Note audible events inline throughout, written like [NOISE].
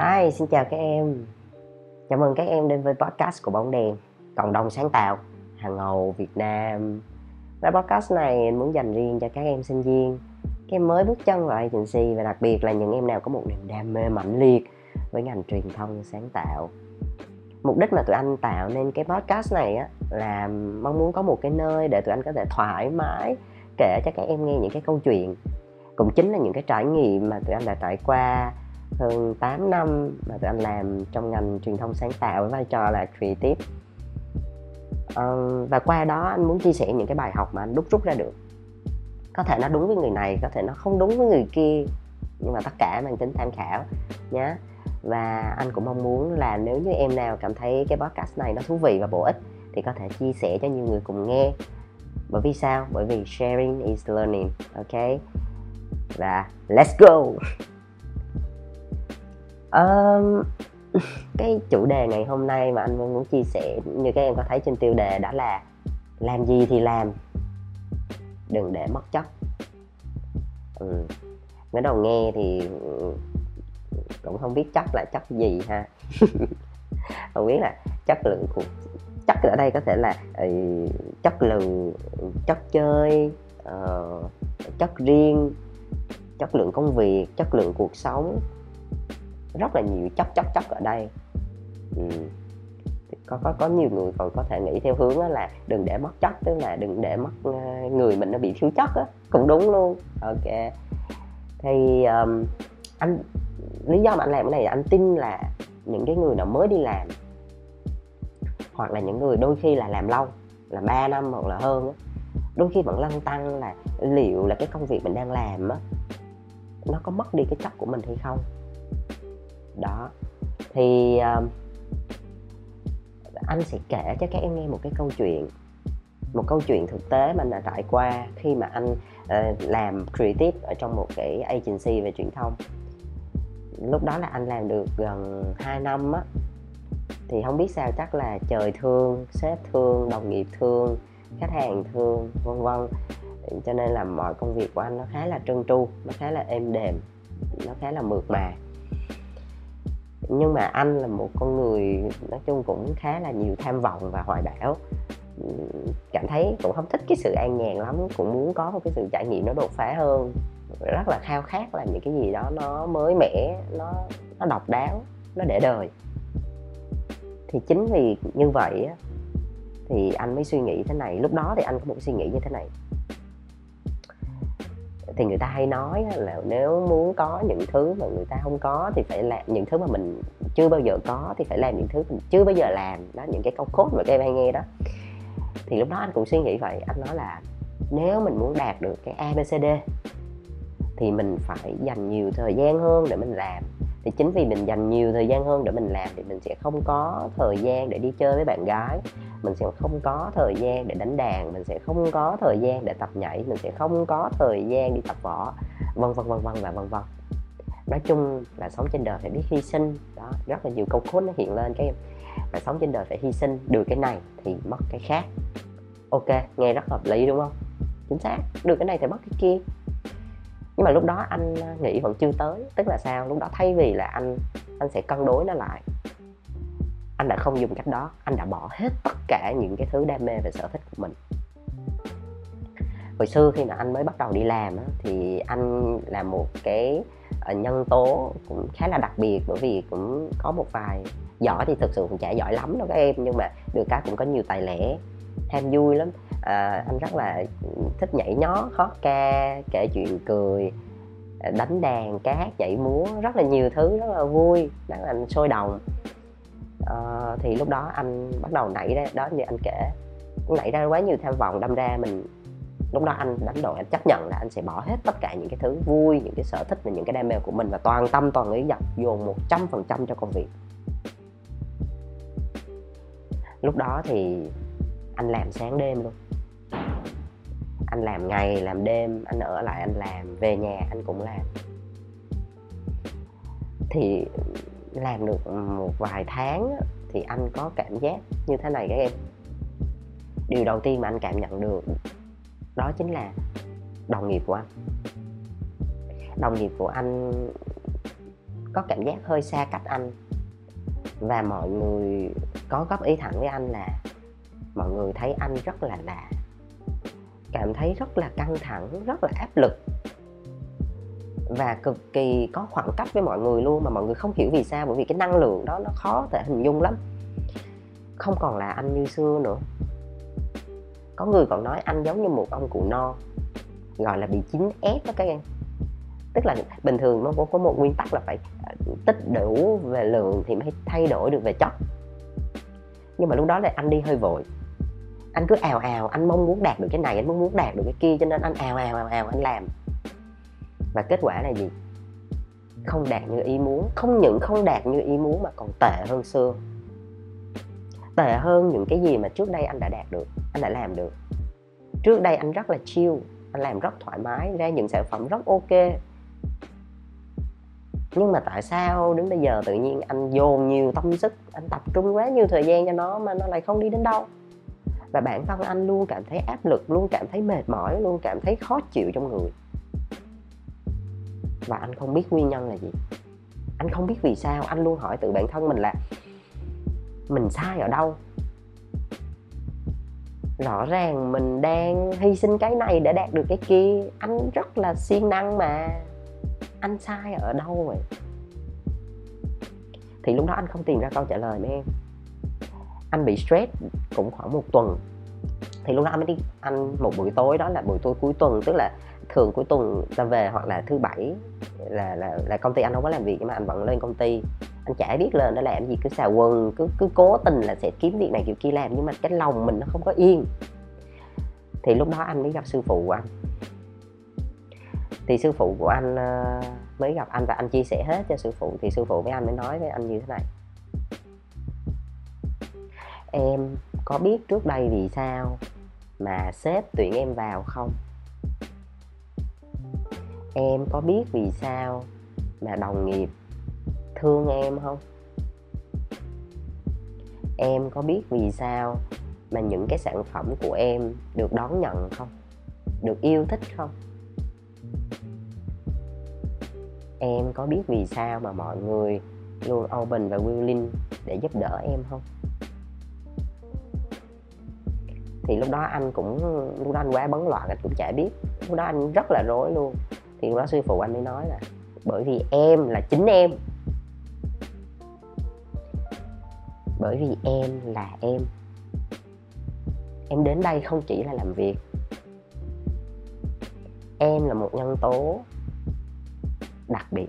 Hi, xin chào các em. Chào mừng các em đến với podcast của Bóng Đèn, cộng đồng sáng tạo hàng ngầu Việt Nam. Và podcast này muốn dành riêng cho các em sinh viên, các em mới bước chân vào agency và đặc biệt là những em nào có một niềm đam mê mãnh liệt với ngành truyền thông sáng tạo. Mục đích mà tụi anh tạo nên cái podcast này á là mong muốn có một cái nơi để tụi anh có thể thoải mái kể cho các em nghe những cái câu chuyện cũng chính là những cái trải nghiệm mà tụi anh đã trải qua hơn 8 năm mà tụi anh làm trong ngành truyền thông sáng tạo với vai trò là creative. Uh, và qua đó anh muốn chia sẻ những cái bài học mà anh đúc rút ra được. Có thể nó đúng với người này có thể nó không đúng với người kia nhưng mà tất cả mang tính tham khảo nhé và anh cũng mong muốn là nếu như em nào cảm thấy cái podcast này nó thú vị và bổ ích thì có thể chia sẻ cho nhiều người cùng nghe. Bởi vì sao? Bởi vì sharing is learning ok? Và let's go. Um, cái chủ đề ngày hôm nay mà anh muốn chia sẻ như các em có thấy trên tiêu đề đó là làm gì thì làm. Đừng để mất chất. Ừ. mới đầu nghe thì ừ, cũng không biết chất là chất gì ha. [LAUGHS] Không biết là chất lượng của chất ở đây có thể là ừ, chất lượng ừ, chất chơi uh, chất riêng chất lượng công việc chất lượng cuộc sống. Rất là nhiều chất chất chất ở đây. Ừ. có có có nhiều người còn có thể nghĩ theo hướng là đừng để mất chất tức là đừng để mất ờ, người mình nó bị thiếu chất á. Cũng đúng luôn. Ok. Thì um, anh lý do mà anh làm cái này là anh tin là những cái người nào mới đi làm hoặc là những người đôi khi là làm lâu là 3 năm hoặc là hơn á đôi khi vẫn lăn tăng là liệu là cái công việc mình đang làm á nó có mất đi cái chất của mình hay không? Đó. Thì uh, anh sẽ kể cho các em nghe một cái câu chuyện một câu chuyện thực tế mà anh đã trải qua khi mà anh uh, làm creative ở trong một cái agency về truyền thông. Lúc đó là anh làm được gần 2 năm á thì không biết sao chắc là trời thương sếp thương đồng nghiệp thương khách hàng thương, vân vân. Cho nên là mọi công việc của anh nó khá là trơn tru, nó khá là êm đềm, nó khá là mượt mà. Nhưng mà anh là một con người nói chung cũng khá là nhiều tham vọng và hoài bão. Cảm thấy cũng không thích cái sự an nhàn lắm, cũng muốn có một cái sự trải nghiệm nó đột phá hơn. Rất là khao khát làm những cái gì đó nó mới mẻ, nó nó độc đáo, nó để đời. Thì chính vì như vậy thì anh mới suy nghĩ thế này. Lúc đó thì anh có một suy nghĩ như thế này. Thì người ta hay nói là nếu muốn có những thứ mà người ta không có thì phải làm, những thứ mà mình chưa bao giờ có thì phải làm những thứ mình chưa bao giờ làm. Đó, những cái câu cốt mà các em hay nghe đó. Thì lúc đó anh cũng suy nghĩ vậy. Anh nói là nếu mình muốn đạt được cái abcd thì mình phải dành nhiều thời gian hơn để mình làm thì chính vì mình dành nhiều thời gian hơn để mình làm thì mình sẽ không có thời gian để đi chơi với bạn gái. Mình sẽ không có thời gian để đánh đàn, mình sẽ không có thời gian để tập nhảy, mình sẽ không có thời gian đi tập võ, vân vân vân vân và vân vân. Nói chung là sống trên đời phải biết hy sinh. Đó, rất là nhiều câu cốt nó hiện lên cái em là sống trên đời phải hy sinh, được cái này thì mất cái khác. Ok, nghe rất hợp lý đúng không? Chính xác, được cái này thì mất cái kia nhưng mà lúc đó anh ờ, nghĩ vẫn chưa tới, tức là sao? Lúc đó thay vì là anh anh sẽ cân đối nó lại. Anh đã không dùng cách đó, anh đã bỏ hết tất cả những cái thứ đam mê và sở thích của mình. Hồi xưa khi mà anh mới bắt đầu đi làm thì anh là một cái ờ, nhân tố cũng khá là đặc biệt, bởi vì cũng có một vài giỏi thì thực sự cũng chả giỏi lắm đâu các em, nhưng mà được cái cũng có nhiều tài lẻ ham vui lắm. À, anh rất là thích nhảy nhót hót ca kể chuyện cười à, đánh đàn ca hát nhảy múa rất là nhiều thứ rất là vui rất là sôi động. À, thì lúc đó anh bắt đầu nảy ra đó như anh kể nảy ra quá nhiều tham vọng đâm ra mình lúc đó anh đánh đổi anh chấp nhận là anh sẽ bỏ hết tất cả những cái thứ vui những cái sở thích và những cái đam mê của mình và toàn tâm toàn ý dập dồn một trăm phần trăm cho công việc. Lúc đó thì anh làm sáng đêm luôn. Anh làm ngày, làm đêm, anh ở lại anh làm, về nhà anh cũng làm. Thì làm được một vài tháng thì anh có cảm giác như thế này các em. Điều đầu tiên mà anh cảm nhận được, đó chính là đồng nghiệp của anh. Đồng nghiệp của anh có cảm giác hơi xa cách anh. Và mọi người có góp ý thẳng với anh là mọi người thấy anh rất là lạ. Cảm thấy rất là căng thẳng, rất là áp lực. Và cực kỳ có khoảng cách với mọi người luôn mà mọi người không hiểu vì sao, bởi vì cái năng lượng đó nó khó thể hình dung lắm. Không còn là anh như xưa nữa. Có người còn nói anh giống như một ông cụ no, gọi là bị chín ép đó các em. Tức là bình thường nó có một nguyên tắc là phải ờ, tích đủ về lượng thì mới thay đổi được về chất. Nhưng mà lúc đó là anh đi hơi vội anh cứ ào ào, anh mong muốn đạt được cái này, anh mong muốn đạt được cái kia, cho nên anh ào ào ào ào, anh làm. Và kết quả là gì? Không đạt như ý muốn, không những không đạt như ý muốn mà còn tệ hơn xưa. Tệ hơn những cái gì mà trước đây anh đã đạt được, anh đã làm được. Trước đây anh rất là chill, anh làm rất thoải mái, ra những sản phẩm rất ok. Nhưng mà tại sao đến bây giờ tự nhiên anh dồn nhiều tâm sức, anh tập trung quá nhiều thời gian cho nó mà nó lại không đi đến đâu? Và bản thân anh luôn cảm thấy áp lực, luôn cảm thấy mệt mỏi, luôn cảm thấy khó chịu trong người. Và anh không biết nguyên nhân là gì. Anh không biết vì sao, anh luôn hỏi tự bản thân mình là, mình sai ở đâu? Rõ ràng mình đang hy sinh cái này để đạt được cái kia. Anh rất là siêng năng mà. Anh sai ở đâu vậy? Thì lúc đó anh không tìm ra câu trả lời mấy em anh bị stress cũng khoảng một tuần. Thì lúc đó anh mới đi anh một buổi tối, đó là buổi tối cuối tuần, tức là thường cuối tuần ra về hoặc là thứ bảy là là là công ty anh không có làm việc nhưng mà anh vẫn lên công ty. Anh chả biết lên để làm gì, cứ xào quần, cứ cứ cố tình là sẽ kiếm việc này kiểu kia làm nhưng mà cái lòng mình nó không có yên. Thì lúc đó anh mới gặp sư phụ của anh. Thì sư phụ của anh ờ, mới gặp anh và anh chia sẻ hết cho sư phụ. Thì sư phụ với anh mới nói với anh như thế này em có biết trước đây vì sao mà sếp tuyển em vào không? Em có biết vì sao mà đồng nghiệp thương em không? Em có biết vì sao mà những cái sản phẩm của em được đón nhận không? Được yêu thích không? Em có biết vì sao mà mọi người luôn open và willing để giúp đỡ em không? Thì lúc đó anh cũng, lúc đó anh quá bấn loạn, anh cũng chả biết. Lúc đó anh rất là rối luôn. Thì lúc đó sư phụ anh mới nói là, bởi vì em là chính em. Bởi vì em là em. Em đến đây không chỉ là làm việc. Em là một nhân tố đặc biệt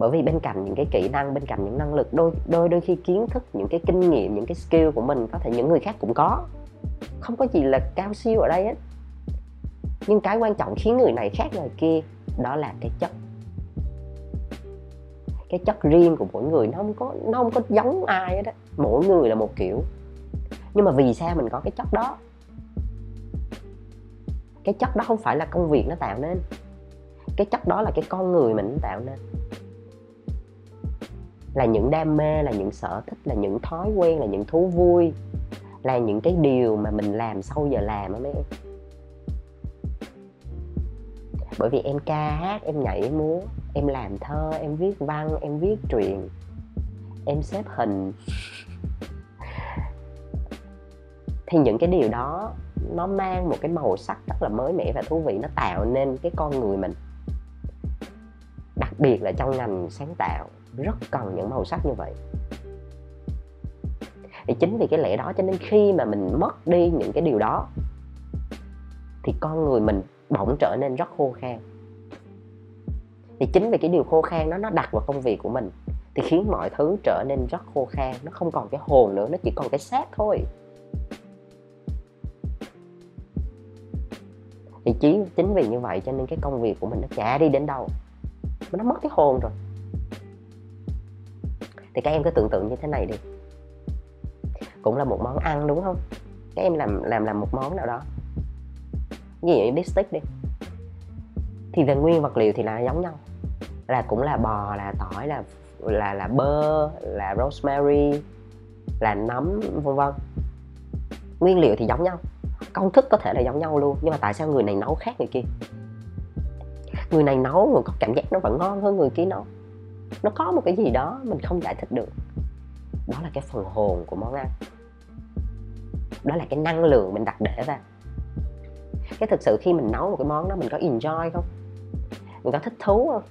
bởi vì bên cạnh những cái kỹ năng, bên cạnh những năng lực, đôi đôi đôi khi kiến thức, những cái kinh nghiệm, những cái skill của mình có thể những người khác cũng có. Không có gì là cao siêu ở đây hết nhưng cái quan trọng khiến người này khác người kia, đó là cái chất. Cái chất riêng của mỗi người, nó không có, nó không có giống ai hết đó mỗi người là một kiểu. Nhưng mà vì sao mình có cái chất đó? Cái chất đó không phải là công việc nó tạo nên. Cái chất đó là cái con người mình tạo nên là những đam mê, là những sở thích, là những thói quen, là những thú vui, là những cái điều mà mình làm sau giờ làm á mấy em. Bởi vì em ca hát, em nhảy múa, em làm thơ, em viết văn, em viết truyện, em xếp hình. Thì những cái điều đó nó mang một cái màu sắc rất là mới mẻ và thú vị, nó tạo nên cái con người mình, đặc biệt là trong ngành sáng tạo rất cần những màu sắc như vậy. Thì chính vì cái lẽ đó cho nên khi mà mình mất đi những cái điều đó, thì con người mình bỗng trở nên rất khô khan. Thì chính vì cái điều khô khan đó nó đặt vào công việc của mình, thì khiến mọi thứ trở nên rất khô khan, nó không còn cái hồn nữa, nó chỉ còn cái xác thôi. Thì chính chính vì như vậy cho nên cái công việc của mình nó chả đi đến đâu nó mất cái hồn rồi thì các em cứ tưởng tượng như thế này đi. Cũng là một món ăn đúng không? Các em làm làm làm một món nào đó. Ví dụ như bít stick đi. Thì về nguyên vật liệu thì là giống nhau. Là cũng là bò, là tỏi, là là là bơ, là rosemary, là nấm, vân vân. Nguyên liệu thì giống nhau. Công thức có thể là giống nhau luôn, nhưng mà tại sao người này nấu khác người kia? Người này nấu người có cảm giác nó vẫn ngon hơn người kia nấu nó có một cái gì đó mình không giải thích được. Đó là cái phần hồn của món ăn. Đó là cái năng lượng mình đặt để vào cái thực sự khi mình nấu một cái món đó, mình có enjoy không? Mình có thích thú không?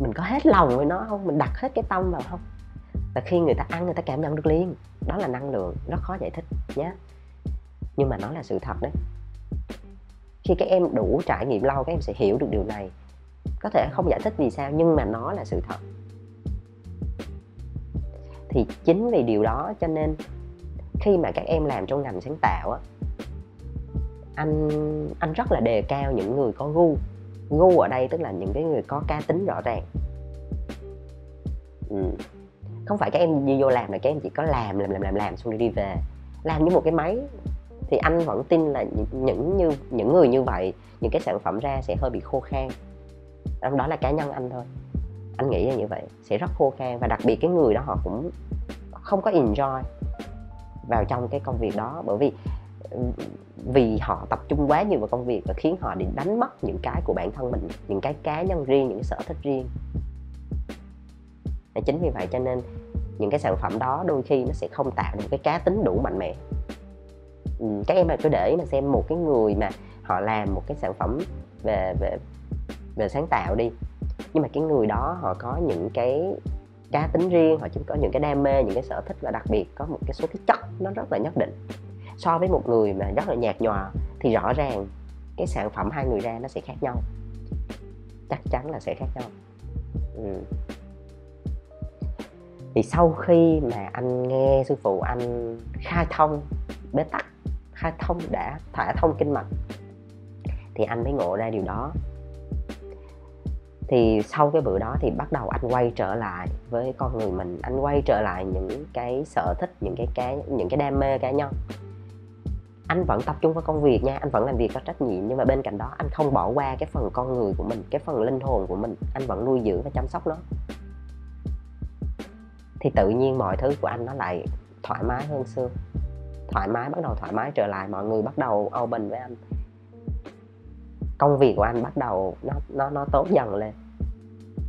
Mình có hết lòng với nó không? Mình đặt hết cái tâm vào không? Và khi người ta ăn, người ta cảm nhận được liền. Đó là năng lượng rất khó giải thích nhé nhưng mà nó là sự thật đấy. Khi các em đủ trải nghiệm lâu, các em sẽ hiểu được điều này có thể không giải thích vì sao, nhưng mà nó là sự thật. Thì chính vì điều đó cho nên khi mà các em làm trong ngành sáng tạo á, anh anh rất là đề cao những người có gu. Gu ở đây tức là những cái người có cá tính rõ ràng. Ừ. không phải các em đi vô làm là các em chỉ có làm làm làm làm làm xong rồi đi về. Làm như một cái máy thì anh vẫn tin là những như, những người như vậy, những cái sản phẩm ra sẽ hơi bị khô khan đó là cá nhân anh thôi. Anh nghĩ là như vậy, sẽ rất khô khan và đặc biệt cái người đó họ cũng không có enjoy vào trong cái công việc đó bởi vì ừ, vì họ tập trung quá nhiều vào công việc và khiến họ bị đánh mất những cái của bản thân mình, những cái cá nhân riêng, những cái sở thích riêng. Và chính vì vậy cho nên những cái sản phẩm đó đôi khi nó sẽ không tạo được cái cá tính đủ mạnh mẽ. Ừ, các em mà cứ để mà xem một cái người mà họ làm một cái sản phẩm về về về sáng tạo đi. Nhưng mà cái người đó họ có những cái cá tính riêng, họ chỉ có những cái đam mê, những cái sở thích và đặc biệt, có một cái số cái chất nó rất là nhất định. So với một người mà rất là nhạt nhòa thì rõ ràng cái sản phẩm hai người ra nó sẽ khác nhau. Chắc chắn là sẽ khác nhau. Ừ. thì sau khi mà anh nghe sư phụ anh khai thông, bế tắc, khai thông đã, thả thông kinh mạch, thì anh mới ngộ ra điều đó thì sau cái bữa đó thì bắt đầu anh quay trở lại với con người mình. Anh quay trở lại những cái sở thích, những cái cái những cái đam mê cá nhân. Anh vẫn tập trung vào công việc nha, anh vẫn làm việc có trách nhiệm. Nhưng mà bên cạnh đó, anh không bỏ qua cái phần con người của mình, cái phần linh hồn của mình. Anh vẫn nuôi dưỡng và chăm sóc nó. Thì tự nhiên mọi thứ của anh nó lại thoải mái hơn xưa. Thoải mái, bắt đầu thoải mái trở lại. Mọi người bắt đầu open với anh công việc của anh bắt đầu nó nó nó tốt dần lên.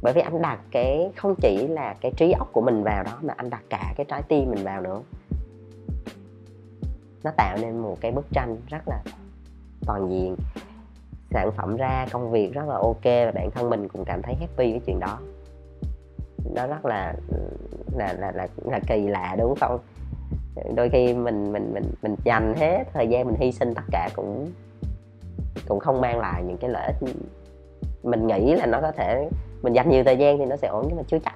Bởi vì anh đặt cái không chỉ là cái trí óc của mình vào đó mà anh đặt cả cái trái tim mình vào nữa. Nó tạo nên một cái bức tranh rất là toàn diện sản phẩm ra công việc rất là ok và bản thân mình cũng cảm thấy happy với chuyện đó. Nó rất là là là là, là kỳ lạ đúng không? Đôi khi mình mình mình mình dành hết thời gian mình hy sinh tất cả cũng cũng không mang lại những cái lợi ích mình nghĩ là nó có thể, mình dành nhiều thời gian thì nó sẽ ổn nhưng mà chưa chắc.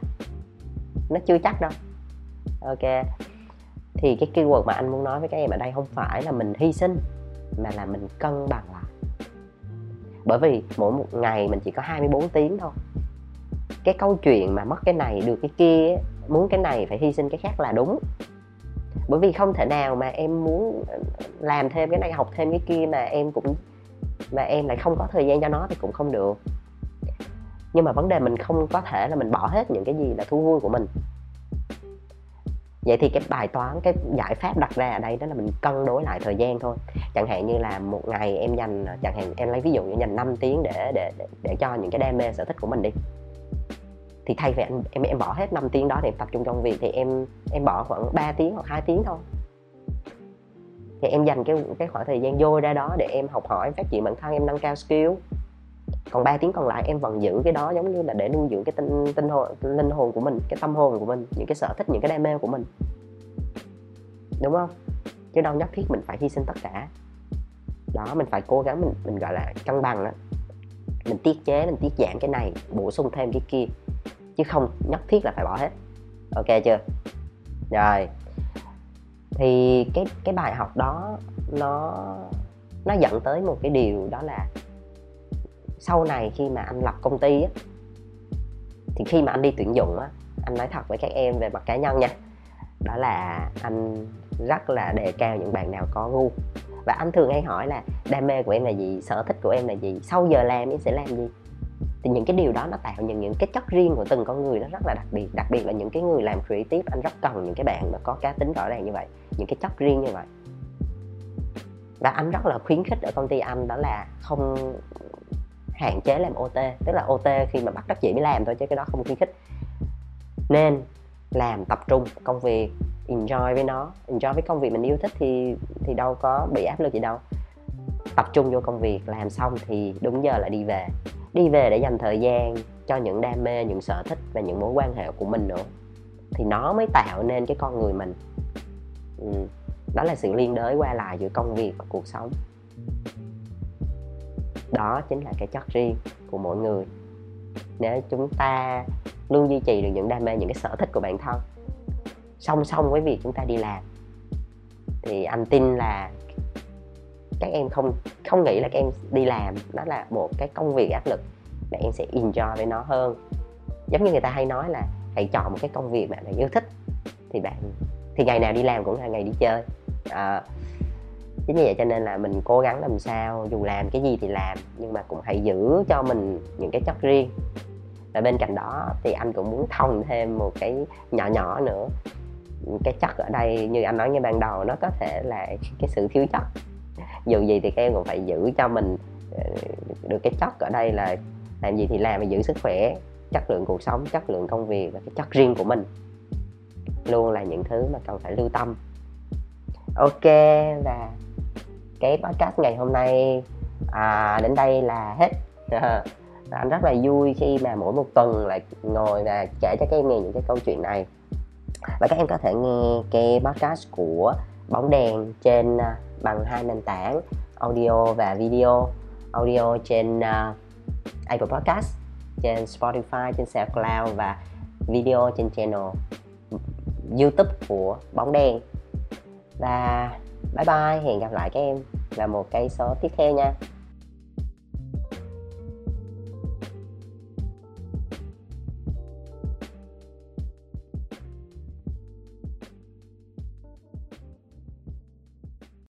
Nó chưa chắc đâu. Ok. Thì cái keyword mà anh muốn nói với các em ở đây không phải là mình hy sinh, mà là mình cân bằng lại. Bởi vì mỗi một ngày mình chỉ có 24 tiếng thôi. Cái câu chuyện mà mất cái này, được cái kia muốn cái này phải hy sinh cái khác là đúng. Bởi vì không thể nào mà em muốn ờ, làm thêm cái này, học thêm cái kia mà em cũng mà em lại không có thời gian cho nó thì cũng không được. Nhưng mà vấn đề mình không có thể là mình bỏ hết những cái gì là thú vui của mình. Vậy thì cái bài toán cái giải pháp đặt ra ở đây đó là mình cân đối lại thời gian thôi. Chẳng hạn như là một ngày em dành chẳng hạn em lấy ví dụ như dành 5 tiếng để để để, để cho những cái đam mê sở thích của mình đi. Thì thay vì em em em bỏ hết 5 tiếng đó để em tập trung trong việc thì em em bỏ khoảng 3 tiếng hoặc 2 tiếng thôi thì em dành cái cái khoảng thời gian dôi ra đó để em học hỏi, em phát triển bản thân, em nâng cao skill. Còn 3 tiếng còn lại em vẫn giữ cái đó giống như là để nuôi dưỡng cái tinh tinh hồn, linh hồn của mình, cái tâm hồn của mình, những cái sở thích, những cái đam mê của mình. Đúng không? Chứ đâu nhất thiết mình phải hy sinh tất cả. Đó, mình phải cố gắng mình mình, gọi là, cân bằng đó mình tiết chế, mình tiết giảm cái này, bổ sung thêm cái kia. Chứ không, nhất thiết là phải bỏ hết. Ok chưa? Rồi thì cái cái bài học đó nó nó dẫn tới một cái điều đó là sau này khi mà anh lập công ty á, thì khi mà anh đi tuyển dụng á, anh nói thật với các em về mặt cá nhân nha, đó là anh rất là đề cao những bạn nào có gu. Và anh thường hay hỏi là đam mê của em là gì? Sở thích của em là gì? Sau giờ làm em sẽ làm gì? Thì những cái điều đó nó tạo những những cái chất riêng của từng con người nó rất là đặc biệt. Đặc biệt là những cái người làm creative, anh rất cần những cái bạn mà có cá tính rõ ràng như vậy, những cái chất riêng như vậy. Và anh rất là khuyến khích ở công ty anh đó là không hạn chế làm OT tức là OT khi mà bắt các chị mới làm thôi chứ cái đó không khuyến khích. Nên làm tập trung công việc, enjoy với nó. Enjoy với công việc mình yêu thích thì thì đâu có bị áp lực gì đâu. Tập trung vô công việc, làm xong thì đúng giờ là đi về đi về để dành thời gian cho những đam mê, những sở thích và những mối quan hệ của mình nữa. Thì nó mới tạo nên cái con người mình. Ừ. đó là sự liên đới qua lại giữa công việc và cuộc sống. Đó chính là cái chất riêng của mỗi người. Nếu chúng ta luôn duy trì được những đam mê, những cái sở thích của bản thân, song song với việc chúng ta đi làm, thì anh tin là các em không không nghĩ là các em đi làm nó là một cái công việc áp lực mà em sẽ enjoy với nó hơn. Giống như người ta hay nói là hãy chọn một cái công việc mà bạn yêu thích thì bạn thì ngày nào đi làm cũng là ngày đi chơi. À, chính vì vậy cho nên là mình cố gắng làm sao dù làm cái gì thì làm nhưng mà cũng hãy giữ cho mình những cái chất riêng. Và bên cạnh đó thì anh cũng muốn thông thêm một cái nhỏ nhỏ nữa. Cái chất ở đây như anh nói ngay ban đầu nó có thể là cái sự thiếu chất dù gì thì các em cũng phải giữ cho mình ờ, được cái chất ở đây là làm gì thì làm và giữ sức khỏe chất lượng cuộc sống chất lượng công việc và cái chất riêng của mình. Luôn là những thứ mà cần phải lưu tâm. Ok và cái podcast ngày hôm nay à, đến đây là hết. [LAUGHS] Anh rất là vui khi mà mỗi một tuần lại ngồi và kể cho các em nghe những cái câu chuyện này. Và các em có thể nghe cái podcast của bóng đèn trên à, bằng hai nền tảng audio và video. Audio trên uh, Apple Podcast trên Spotify trên SoundCloud và video trên channel YouTube của bóng đèn. Và bye bye hẹn gặp lại các em vào một cái số tiếp theo nha.